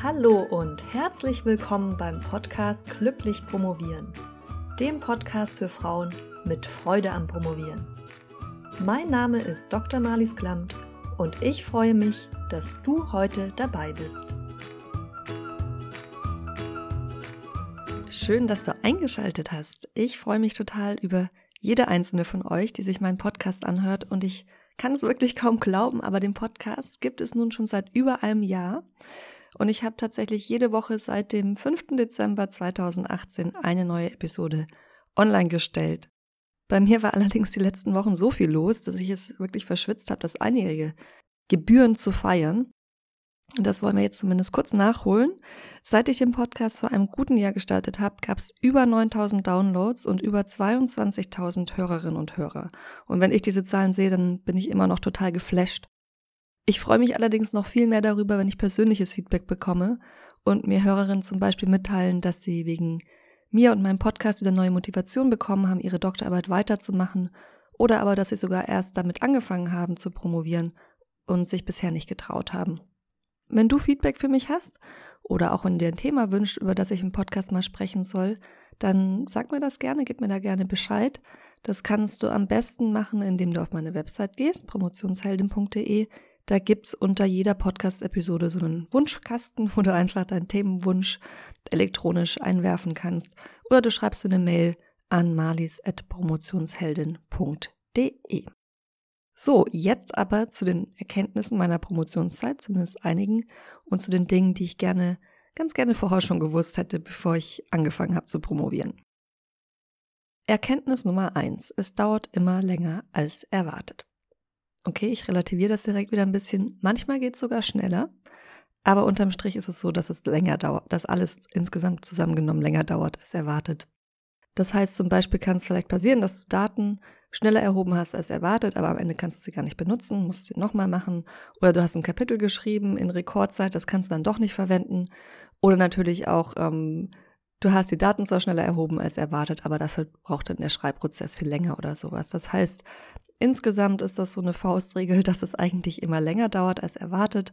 Hallo und herzlich willkommen beim Podcast Glücklich Promovieren, dem Podcast für Frauen mit Freude am Promovieren. Mein Name ist Dr. Marlies Klamt und ich freue mich, dass du heute dabei bist. Schön, dass du eingeschaltet hast. Ich freue mich total über jede einzelne von euch, die sich meinen Podcast anhört und ich kann es wirklich kaum glauben, aber den Podcast gibt es nun schon seit über einem Jahr und ich habe tatsächlich jede Woche seit dem 5. Dezember 2018 eine neue Episode online gestellt. Bei mir war allerdings die letzten Wochen so viel los, dass ich es wirklich verschwitzt habe, das einjährige Gebühren zu feiern. Und das wollen wir jetzt zumindest kurz nachholen. Seit ich den Podcast vor einem guten Jahr gestartet habe, gab es über 9000 Downloads und über 22.000 Hörerinnen und Hörer. Und wenn ich diese Zahlen sehe, dann bin ich immer noch total geflasht. Ich freue mich allerdings noch viel mehr darüber, wenn ich persönliches Feedback bekomme und mir Hörerinnen zum Beispiel mitteilen, dass sie wegen mir und meinem Podcast wieder neue Motivation bekommen haben, ihre Doktorarbeit weiterzumachen oder aber, dass sie sogar erst damit angefangen haben zu promovieren und sich bisher nicht getraut haben. Wenn du Feedback für mich hast oder auch wenn dir ein Thema wünscht, über das ich im Podcast mal sprechen soll, dann sag mir das gerne, gib mir da gerne Bescheid. Das kannst du am besten machen, indem du auf meine Website gehst, promotionsheldin.de. Da gibt's unter jeder Podcast-Episode so einen Wunschkasten, wo du einfach deinen Themenwunsch elektronisch einwerfen kannst. Oder du schreibst eine Mail an malis.promotionsheldin.de. So, jetzt aber zu den Erkenntnissen meiner Promotionszeit, zumindest einigen, und zu den Dingen, die ich gerne, ganz gerne vorher schon gewusst hätte, bevor ich angefangen habe zu promovieren. Erkenntnis Nummer eins: Es dauert immer länger als erwartet. Okay, ich relativiere das direkt wieder ein bisschen. Manchmal geht es sogar schneller, aber unterm Strich ist es so, dass es länger dauert, dass alles insgesamt zusammengenommen länger dauert als erwartet. Das heißt, zum Beispiel kann es vielleicht passieren, dass du Daten schneller erhoben hast als erwartet, aber am Ende kannst du sie gar nicht benutzen, musst sie nochmal machen. Oder du hast ein Kapitel geschrieben in Rekordzeit, das kannst du dann doch nicht verwenden. Oder natürlich auch, ähm, du hast die Daten zwar schneller erhoben als erwartet, aber dafür braucht dann der Schreibprozess viel länger oder sowas. Das heißt, Insgesamt ist das so eine Faustregel, dass es eigentlich immer länger dauert als erwartet.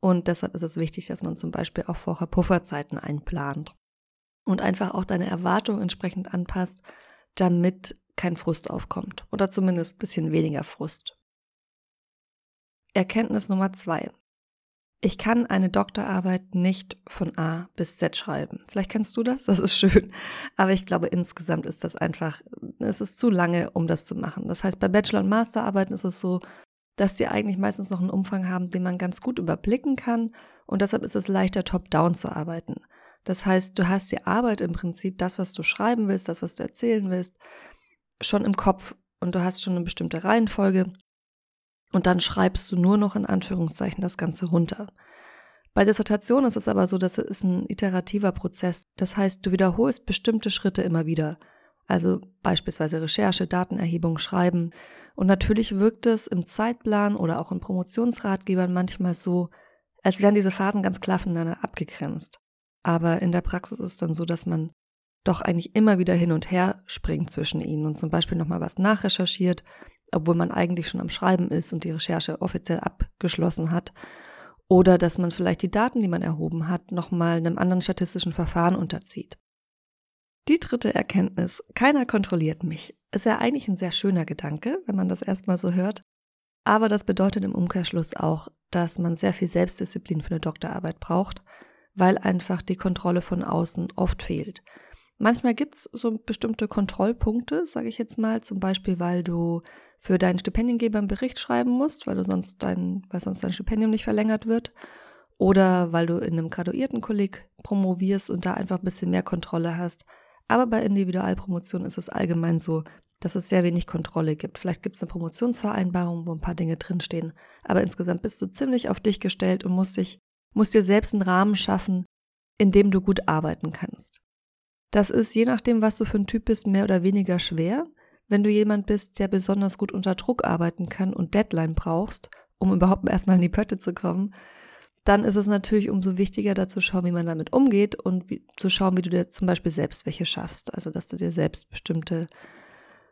Und deshalb ist es wichtig, dass man zum Beispiel auch vorher Pufferzeiten einplant. Und einfach auch deine Erwartungen entsprechend anpasst, damit kein Frust aufkommt. Oder zumindest ein bisschen weniger Frust. Erkenntnis Nummer zwei. Ich kann eine Doktorarbeit nicht von A bis Z schreiben. Vielleicht kennst du das, das ist schön. Aber ich glaube, insgesamt ist das einfach, es ist zu lange, um das zu machen. Das heißt, bei Bachelor- und Masterarbeiten ist es so, dass sie eigentlich meistens noch einen Umfang haben, den man ganz gut überblicken kann. Und deshalb ist es leichter, top-down zu arbeiten. Das heißt, du hast die Arbeit im Prinzip, das, was du schreiben willst, das, was du erzählen willst, schon im Kopf und du hast schon eine bestimmte Reihenfolge und dann schreibst du nur noch in Anführungszeichen das Ganze runter. Bei Dissertation ist es aber so, dass es ein iterativer Prozess. Das heißt, du wiederholst bestimmte Schritte immer wieder. Also beispielsweise Recherche, Datenerhebung, Schreiben. Und natürlich wirkt es im Zeitplan oder auch in Promotionsratgebern manchmal so, als wären diese Phasen ganz klar voneinander abgegrenzt. Aber in der Praxis ist es dann so, dass man doch eigentlich immer wieder hin und her springt zwischen ihnen und zum Beispiel nochmal was nachrecherchiert obwohl man eigentlich schon am Schreiben ist und die Recherche offiziell abgeschlossen hat. Oder dass man vielleicht die Daten, die man erhoben hat, nochmal einem anderen statistischen Verfahren unterzieht. Die dritte Erkenntnis, keiner kontrolliert mich, ist ja eigentlich ein sehr schöner Gedanke, wenn man das erstmal so hört. Aber das bedeutet im Umkehrschluss auch, dass man sehr viel Selbstdisziplin für eine Doktorarbeit braucht, weil einfach die Kontrolle von außen oft fehlt. Manchmal gibt es so bestimmte Kontrollpunkte, sage ich jetzt mal, zum Beispiel, weil du für deinen Stipendiengeber einen Bericht schreiben musst, weil du sonst dein, weil sonst dein Stipendium nicht verlängert wird. Oder weil du in einem Graduiertenkolleg promovierst und da einfach ein bisschen mehr Kontrolle hast. Aber bei Individualpromotion ist es allgemein so, dass es sehr wenig Kontrolle gibt. Vielleicht gibt es eine Promotionsvereinbarung, wo ein paar Dinge drinstehen. Aber insgesamt bist du ziemlich auf dich gestellt und musst dich, musst dir selbst einen Rahmen schaffen, in dem du gut arbeiten kannst. Das ist je nachdem, was du für ein Typ bist, mehr oder weniger schwer. Wenn du jemand bist, der besonders gut unter Druck arbeiten kann und Deadline brauchst, um überhaupt erstmal in die Pötte zu kommen, dann ist es natürlich umso wichtiger, da zu schauen, wie man damit umgeht und wie, zu schauen, wie du dir zum Beispiel selbst welche schaffst. Also, dass du dir selbst bestimmte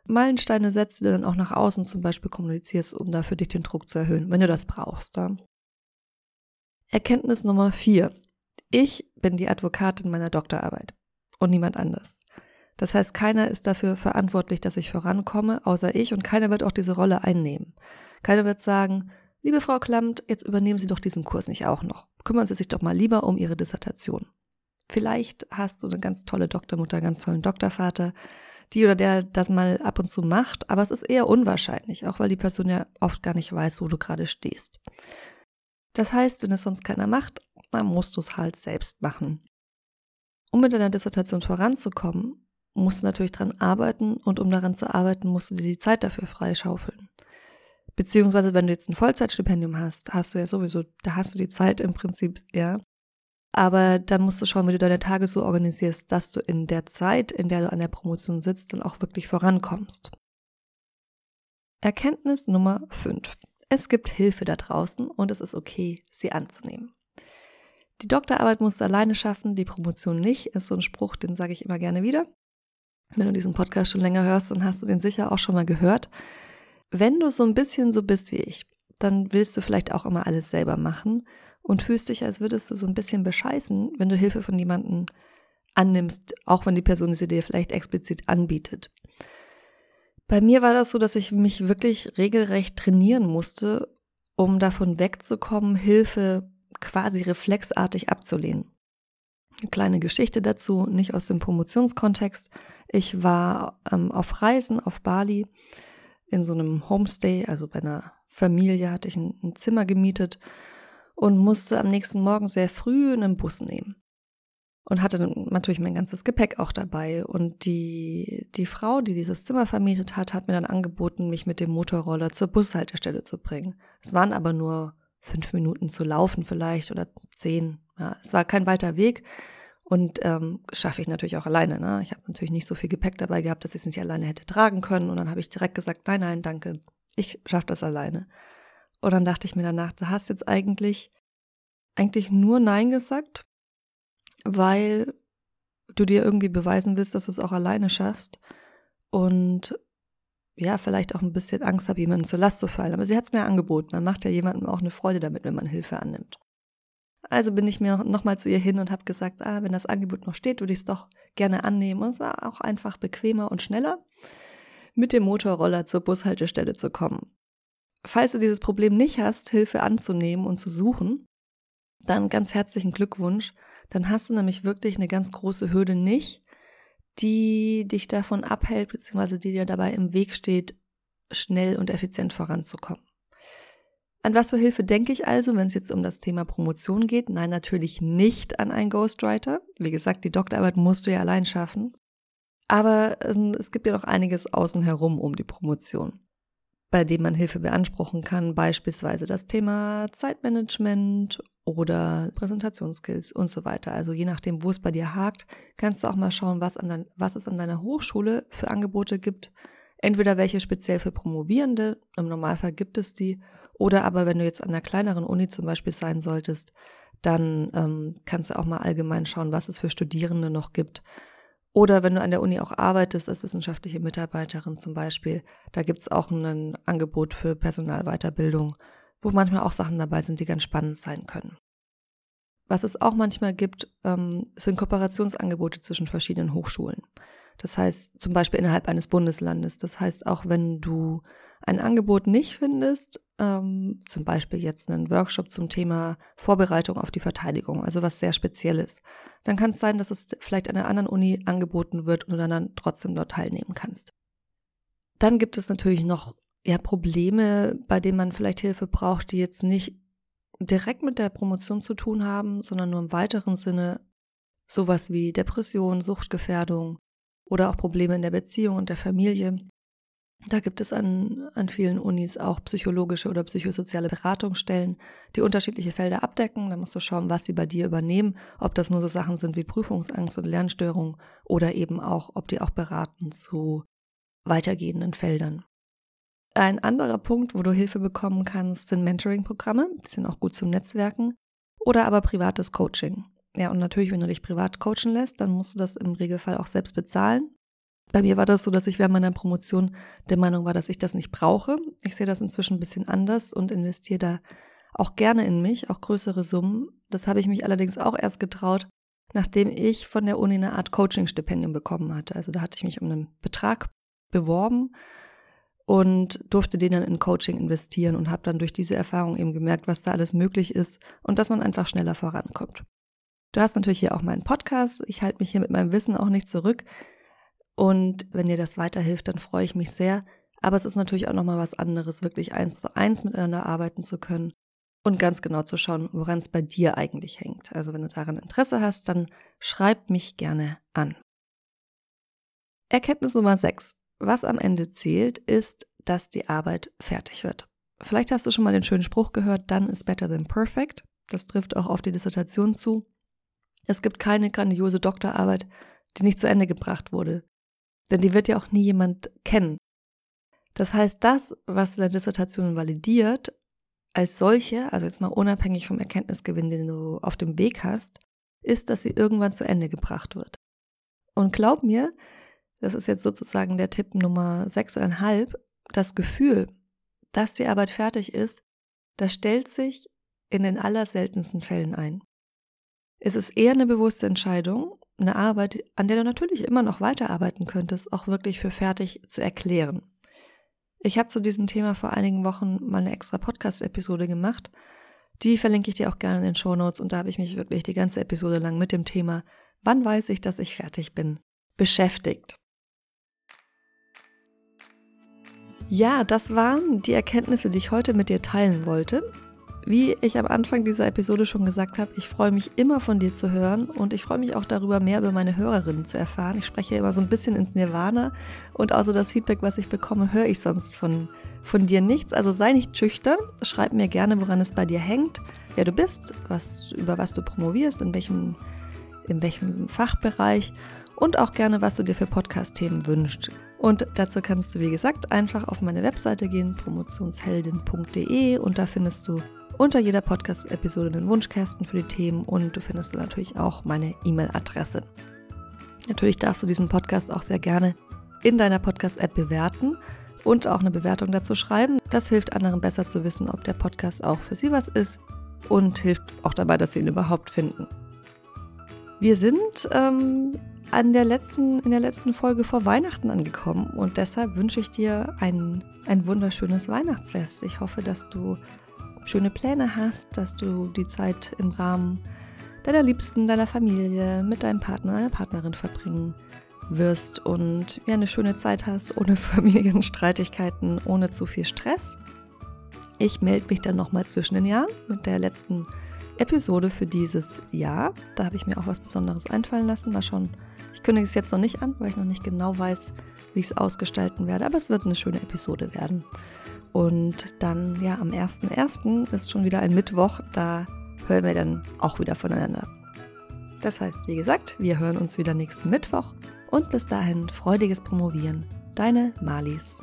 Meilensteine setzt, die du dann auch nach außen zum Beispiel kommunizierst, um da für dich den Druck zu erhöhen, wenn du das brauchst. Ja. Erkenntnis Nummer vier. Ich bin die Advokatin meiner Doktorarbeit und niemand anders. Das heißt, keiner ist dafür verantwortlich, dass ich vorankomme, außer ich, und keiner wird auch diese Rolle einnehmen. Keiner wird sagen, liebe Frau Klamt, jetzt übernehmen Sie doch diesen Kurs nicht auch noch. Kümmern Sie sich doch mal lieber um Ihre Dissertation. Vielleicht hast du eine ganz tolle Doktormutter, ganz tollen Doktorvater, die oder der das mal ab und zu macht, aber es ist eher unwahrscheinlich, auch weil die Person ja oft gar nicht weiß, wo du gerade stehst. Das heißt, wenn es sonst keiner macht, dann musst du es halt selbst machen. Um mit deiner Dissertation voranzukommen, musst du natürlich dran arbeiten und um daran zu arbeiten, musst du dir die Zeit dafür freischaufeln. Beziehungsweise, wenn du jetzt ein Vollzeitstipendium hast, hast du ja sowieso, da hast du die Zeit im Prinzip, ja. Aber dann musst du schauen, wie du deine Tage so organisierst, dass du in der Zeit, in der du an der Promotion sitzt, dann auch wirklich vorankommst. Erkenntnis Nummer 5. Es gibt Hilfe da draußen und es ist okay, sie anzunehmen. Die Doktorarbeit musst du alleine schaffen, die Promotion nicht, ist so ein Spruch, den sage ich immer gerne wieder. Wenn du diesen Podcast schon länger hörst, dann hast du den sicher auch schon mal gehört. Wenn du so ein bisschen so bist wie ich, dann willst du vielleicht auch immer alles selber machen und fühlst dich, als würdest du so ein bisschen bescheißen, wenn du Hilfe von jemandem annimmst, auch wenn die Person sie dir vielleicht explizit anbietet. Bei mir war das so, dass ich mich wirklich regelrecht trainieren musste, um davon wegzukommen, Hilfe quasi reflexartig abzulehnen. Eine kleine Geschichte dazu, nicht aus dem Promotionskontext. Ich war ähm, auf Reisen auf Bali in so einem Homestay, also bei einer Familie hatte ich ein, ein Zimmer gemietet und musste am nächsten Morgen sehr früh einen Bus nehmen. Und hatte natürlich mein ganzes Gepäck auch dabei. Und die, die Frau, die dieses Zimmer vermietet hat, hat mir dann angeboten, mich mit dem Motorroller zur Bushaltestelle zu bringen. Es waren aber nur fünf Minuten zu laufen vielleicht oder zehn. Ja, es war kein weiter Weg. Und ähm, schaffe ich natürlich auch alleine. Ne? Ich habe natürlich nicht so viel Gepäck dabei gehabt, dass ich es nicht alleine hätte tragen können. Und dann habe ich direkt gesagt, nein, nein, danke, ich schaffe das alleine. Und dann dachte ich mir danach, du hast jetzt eigentlich, eigentlich nur Nein gesagt, weil du dir irgendwie beweisen willst, dass du es auch alleine schaffst. Und ja, vielleicht auch ein bisschen Angst habe, jemanden zur Last zu fallen. Aber sie hat es mir angeboten. Man macht ja jemandem auch eine Freude damit, wenn man Hilfe annimmt. Also bin ich mir nochmal zu ihr hin und habe gesagt, ah, wenn das Angebot noch steht, würde ich es doch gerne annehmen. Und es war auch einfach bequemer und schneller, mit dem Motorroller zur Bushaltestelle zu kommen. Falls du dieses Problem nicht hast, Hilfe anzunehmen und zu suchen, dann ganz herzlichen Glückwunsch. Dann hast du nämlich wirklich eine ganz große Hürde nicht, die dich davon abhält, beziehungsweise die dir dabei im Weg steht, schnell und effizient voranzukommen. An was für Hilfe denke ich also, wenn es jetzt um das Thema Promotion geht? Nein, natürlich nicht an einen Ghostwriter. Wie gesagt, die Doktorarbeit musst du ja allein schaffen. Aber ähm, es gibt ja noch einiges außen herum um die Promotion, bei dem man Hilfe beanspruchen kann, beispielsweise das Thema Zeitmanagement oder Präsentationsskills und so weiter. Also je nachdem, wo es bei dir hakt, kannst du auch mal schauen, was, an dein, was es an deiner Hochschule für Angebote gibt. Entweder welche speziell für Promovierende, im Normalfall gibt es die, oder aber wenn du jetzt an einer kleineren Uni zum Beispiel sein solltest, dann ähm, kannst du auch mal allgemein schauen, was es für Studierende noch gibt. Oder wenn du an der Uni auch arbeitest als wissenschaftliche Mitarbeiterin zum Beispiel, da gibt es auch ein Angebot für Personalweiterbildung, wo manchmal auch Sachen dabei sind, die ganz spannend sein können. Was es auch manchmal gibt, ähm, sind Kooperationsangebote zwischen verschiedenen Hochschulen. Das heißt zum Beispiel innerhalb eines Bundeslandes. Das heißt, auch wenn du ein Angebot nicht findest, ähm, zum Beispiel jetzt einen Workshop zum Thema Vorbereitung auf die Verteidigung, also was sehr Spezielles, dann kann es sein, dass es vielleicht an einer anderen Uni angeboten wird und du dann trotzdem dort teilnehmen kannst. Dann gibt es natürlich noch ja, Probleme, bei denen man vielleicht Hilfe braucht, die jetzt nicht direkt mit der Promotion zu tun haben, sondern nur im weiteren Sinne sowas wie Depression, Suchtgefährdung oder auch Probleme in der Beziehung und der Familie. Da gibt es an, an vielen Unis auch psychologische oder psychosoziale Beratungsstellen, die unterschiedliche Felder abdecken. Da musst du schauen, was sie bei dir übernehmen, ob das nur so Sachen sind wie Prüfungsangst und Lernstörung oder eben auch, ob die auch beraten zu weitergehenden Feldern. Ein anderer Punkt, wo du Hilfe bekommen kannst, sind Mentoring-Programme. Die sind auch gut zum Netzwerken. Oder aber privates Coaching. Ja, und natürlich, wenn du dich privat coachen lässt, dann musst du das im Regelfall auch selbst bezahlen. Bei mir war das so, dass ich während meiner Promotion der Meinung war, dass ich das nicht brauche. Ich sehe das inzwischen ein bisschen anders und investiere da auch gerne in mich, auch größere Summen. Das habe ich mich allerdings auch erst getraut, nachdem ich von der Uni eine Art Coaching-Stipendium bekommen hatte. Also da hatte ich mich um einen Betrag beworben und durfte den dann in Coaching investieren und habe dann durch diese Erfahrung eben gemerkt, was da alles möglich ist und dass man einfach schneller vorankommt. Du hast natürlich hier auch meinen Podcast. Ich halte mich hier mit meinem Wissen auch nicht zurück. Und wenn dir das weiterhilft, dann freue ich mich sehr. Aber es ist natürlich auch nochmal was anderes, wirklich eins zu eins miteinander arbeiten zu können und ganz genau zu schauen, woran es bei dir eigentlich hängt. Also wenn du daran Interesse hast, dann schreib mich gerne an. Erkenntnis Nummer 6. Was am Ende zählt, ist, dass die Arbeit fertig wird. Vielleicht hast du schon mal den schönen Spruch gehört, dann ist better than perfect. Das trifft auch auf die Dissertation zu. Es gibt keine grandiose Doktorarbeit, die nicht zu Ende gebracht wurde. Denn die wird ja auch nie jemand kennen. Das heißt, das, was deine Dissertation validiert, als solche, also jetzt mal unabhängig vom Erkenntnisgewinn, den du auf dem Weg hast, ist, dass sie irgendwann zu Ende gebracht wird. Und glaub mir, das ist jetzt sozusagen der Tipp Nummer sechseinhalb, das Gefühl, dass die Arbeit fertig ist, das stellt sich in den allerseltensten Fällen ein. Es ist eher eine bewusste Entscheidung, eine Arbeit, an der du natürlich immer noch weiterarbeiten könntest, auch wirklich für fertig zu erklären. Ich habe zu diesem Thema vor einigen Wochen mal eine extra Podcast-Episode gemacht. Die verlinke ich dir auch gerne in den Show Notes und da habe ich mich wirklich die ganze Episode lang mit dem Thema Wann weiß ich, dass ich fertig bin? beschäftigt. Ja, das waren die Erkenntnisse, die ich heute mit dir teilen wollte. Wie ich am Anfang dieser Episode schon gesagt habe, ich freue mich immer von dir zu hören und ich freue mich auch darüber, mehr über meine Hörerinnen zu erfahren. Ich spreche immer so ein bisschen ins Nirvana und außer das Feedback, was ich bekomme, höre ich sonst von, von dir nichts. Also sei nicht schüchtern, schreib mir gerne, woran es bei dir hängt, wer du bist, was, über was du promovierst, in welchem, in welchem Fachbereich und auch gerne, was du dir für Podcast-Themen wünschst. Und dazu kannst du, wie gesagt, einfach auf meine Webseite gehen, promotionsheldin.de und da findest du unter jeder Podcast-Episode einen Wunschkästen für die Themen und du findest natürlich auch meine E-Mail-Adresse. Natürlich darfst du diesen Podcast auch sehr gerne in deiner Podcast-App bewerten und auch eine Bewertung dazu schreiben. Das hilft anderen besser zu wissen, ob der Podcast auch für sie was ist und hilft auch dabei, dass sie ihn überhaupt finden. Wir sind ähm, an der letzten, in der letzten Folge vor Weihnachten angekommen und deshalb wünsche ich dir ein, ein wunderschönes Weihnachtsfest. Ich hoffe, dass du schöne Pläne hast, dass du die Zeit im Rahmen deiner Liebsten, deiner Familie, mit deinem Partner, deiner Partnerin verbringen wirst und ja, eine schöne Zeit hast, ohne Familienstreitigkeiten, ohne zu viel Stress. Ich melde mich dann nochmal zwischen den Jahren mit der letzten Episode für dieses Jahr. Da habe ich mir auch was Besonderes einfallen lassen. Mal schauen. Ich kündige es jetzt noch nicht an, weil ich noch nicht genau weiß, wie ich es ausgestalten werde. Aber es wird eine schöne Episode werden. Und dann, ja, am 1.1. ist schon wieder ein Mittwoch. Da hören wir dann auch wieder voneinander. Das heißt, wie gesagt, wir hören uns wieder nächsten Mittwoch. Und bis dahin freudiges Promovieren. Deine Malis.